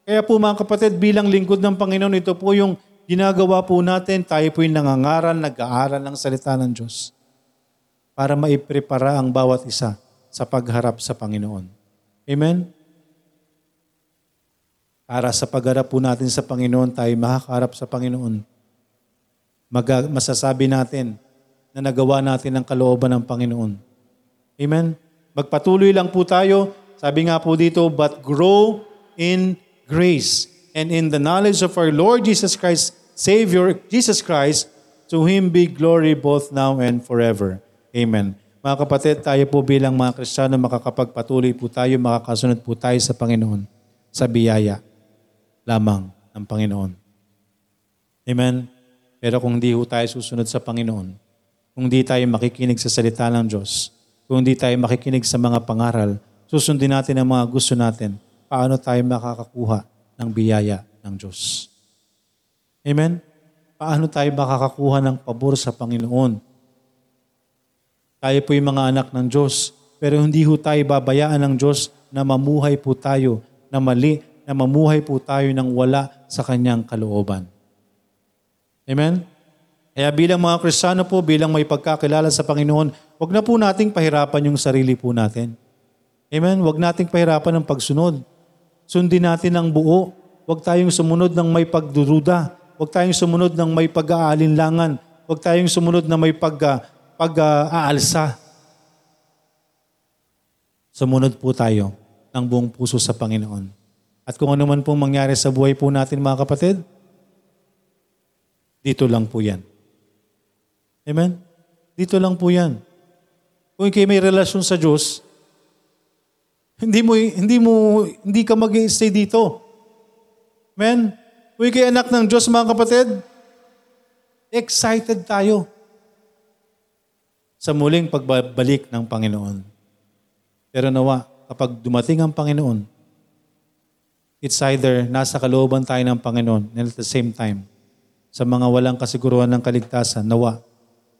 A: Kaya po mga kapatid, bilang lingkod ng Panginoon, ito po yung ginagawa po natin. Tayo po yung nangangaral, nag-aaral ng salita ng Diyos para maiprepara ang bawat isa sa pagharap sa Panginoon. Amen? Para sa pagharap po natin sa Panginoon, tayo makakaharap sa Panginoon. Mag- masasabi natin na nagawa natin ang kalooban ng Panginoon. Amen? Magpatuloy lang po tayo. Sabi nga po dito, but grow in grace and in the knowledge of our Lord Jesus Christ, Savior Jesus Christ, to Him be glory both now and forever. Amen. Mga kapatid, tayo po bilang mga Kristiyano, makakapagpatuloy po tayo, makakasunod po tayo sa Panginoon sa biyaya lamang ng Panginoon. Amen? Pero kung di ho tayo susunod sa Panginoon, kung di tayo makikinig sa salita ng Diyos, kung di tayo makikinig sa mga pangaral, susundin natin ang mga gusto natin, paano tayo makakakuha ng biyaya ng Diyos? Amen? Paano tayo makakakuha ng pabor sa Panginoon? Tayo po yung mga anak ng Diyos, pero hindi ho tayo babayaan ng Diyos na mamuhay po tayo na mali, na mamuhay po tayo ng wala sa kanyang kalooban. Amen? Kaya bilang mga Kristiyano po, bilang may pagkakilala sa Panginoon, huwag na po nating pahirapan yung sarili po natin. Amen? Huwag nating pahirapan ng pagsunod. Sundin natin ang buo. Huwag tayong sumunod ng may pagduruda. Huwag tayong sumunod ng may pag-aalinlangan. Huwag tayong sumunod na may pag, ah, pag-aalsa. Sumunod po tayo ng buong puso sa Panginoon. At kung ano man pong mangyari sa buhay po natin mga kapatid, dito lang po yan. Amen? Dito lang po yan. Kung kayo may relasyon sa Diyos, hindi mo hindi mo hindi ka mag-stay dito. Amen? Kung kayo anak ng Diyos mga kapatid, excited tayo sa muling pagbabalik ng Panginoon. Pero nawa, kapag dumating ang Panginoon, it's either nasa kalooban tayo ng Panginoon and at the same time, sa mga walang kasiguruhan ng kaligtasan, nawa,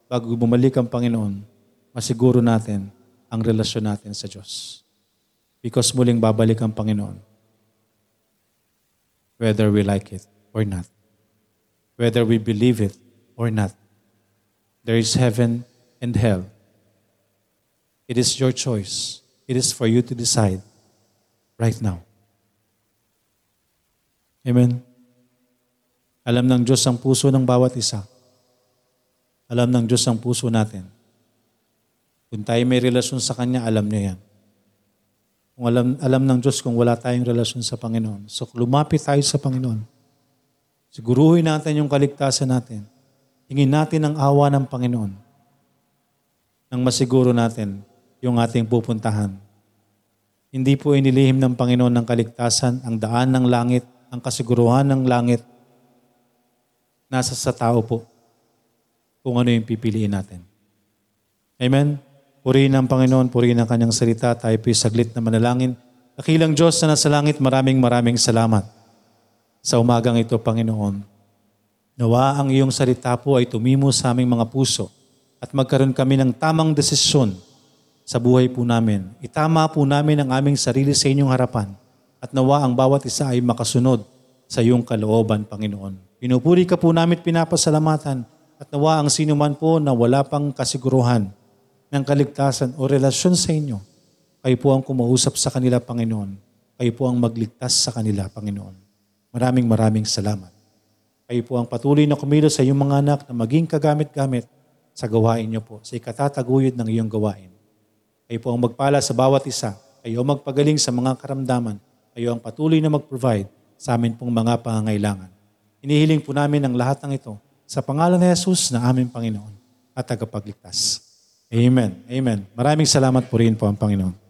A: bago bumalik ang Panginoon, masiguro natin ang relasyon natin sa Diyos. Because muling babalik ang Panginoon. Whether we like it or not. Whether we believe it or not. There is heaven and hell. It is your choice. It is for you to decide right now. Amen. Alam ng Diyos ang puso ng bawat isa. Alam ng Diyos ang puso natin. Kung tayo may relasyon sa Kanya, alam niya yan. Kung alam, alam ng Diyos kung wala tayong relasyon sa Panginoon. So lumapit tayo sa Panginoon. Siguruhin natin yung kaligtasan natin. Hingin natin ang awa ng Panginoon. Nang masiguro natin yung ating pupuntahan. Hindi po inilihim ng Panginoon ng kaligtasan ang daan ng langit, ang kasiguruhan ng langit. Nasa sa tao po kung ano yung pipiliin natin. Amen? Purihin ang Panginoon, purihin ang kanyang salita. Tayo po'y saglit na manalangin. Kakilang Diyos na nasa langit, maraming maraming salamat sa umagang ito, Panginoon. Nawa ang iyong salita po ay tumimo sa aming mga puso at magkaroon kami ng tamang desisyon sa buhay po namin. Itama po namin ang aming sarili sa inyong harapan at nawa ang bawat isa ay makasunod sa iyong kalooban, Panginoon. Pinupuri ka po namin at pinapasalamatan at nawa ang sino man po na wala pang kasiguruhan ng kaligtasan o relasyon sa inyo, kayo po ang kumausap sa kanila, Panginoon. Kayo po ang magligtas sa kanila, Panginoon. Maraming maraming salamat. Kayo po ang patuloy na kumilos sa iyong mga anak na maging kagamit-gamit sa gawain niyo po, sa ikatataguyod ng iyong gawain. Kayo po ang magpala sa bawat isa. Kayo ang magpagaling sa mga karamdaman. Kayo ang patuloy na mag-provide sa amin pong mga pangangailangan. Inihiling po namin ang lahat ng ito sa pangalan ni Jesus na aming Panginoon at tagapagligtas. Amen. Amen. Maraming salamat po rin po ang Panginoon.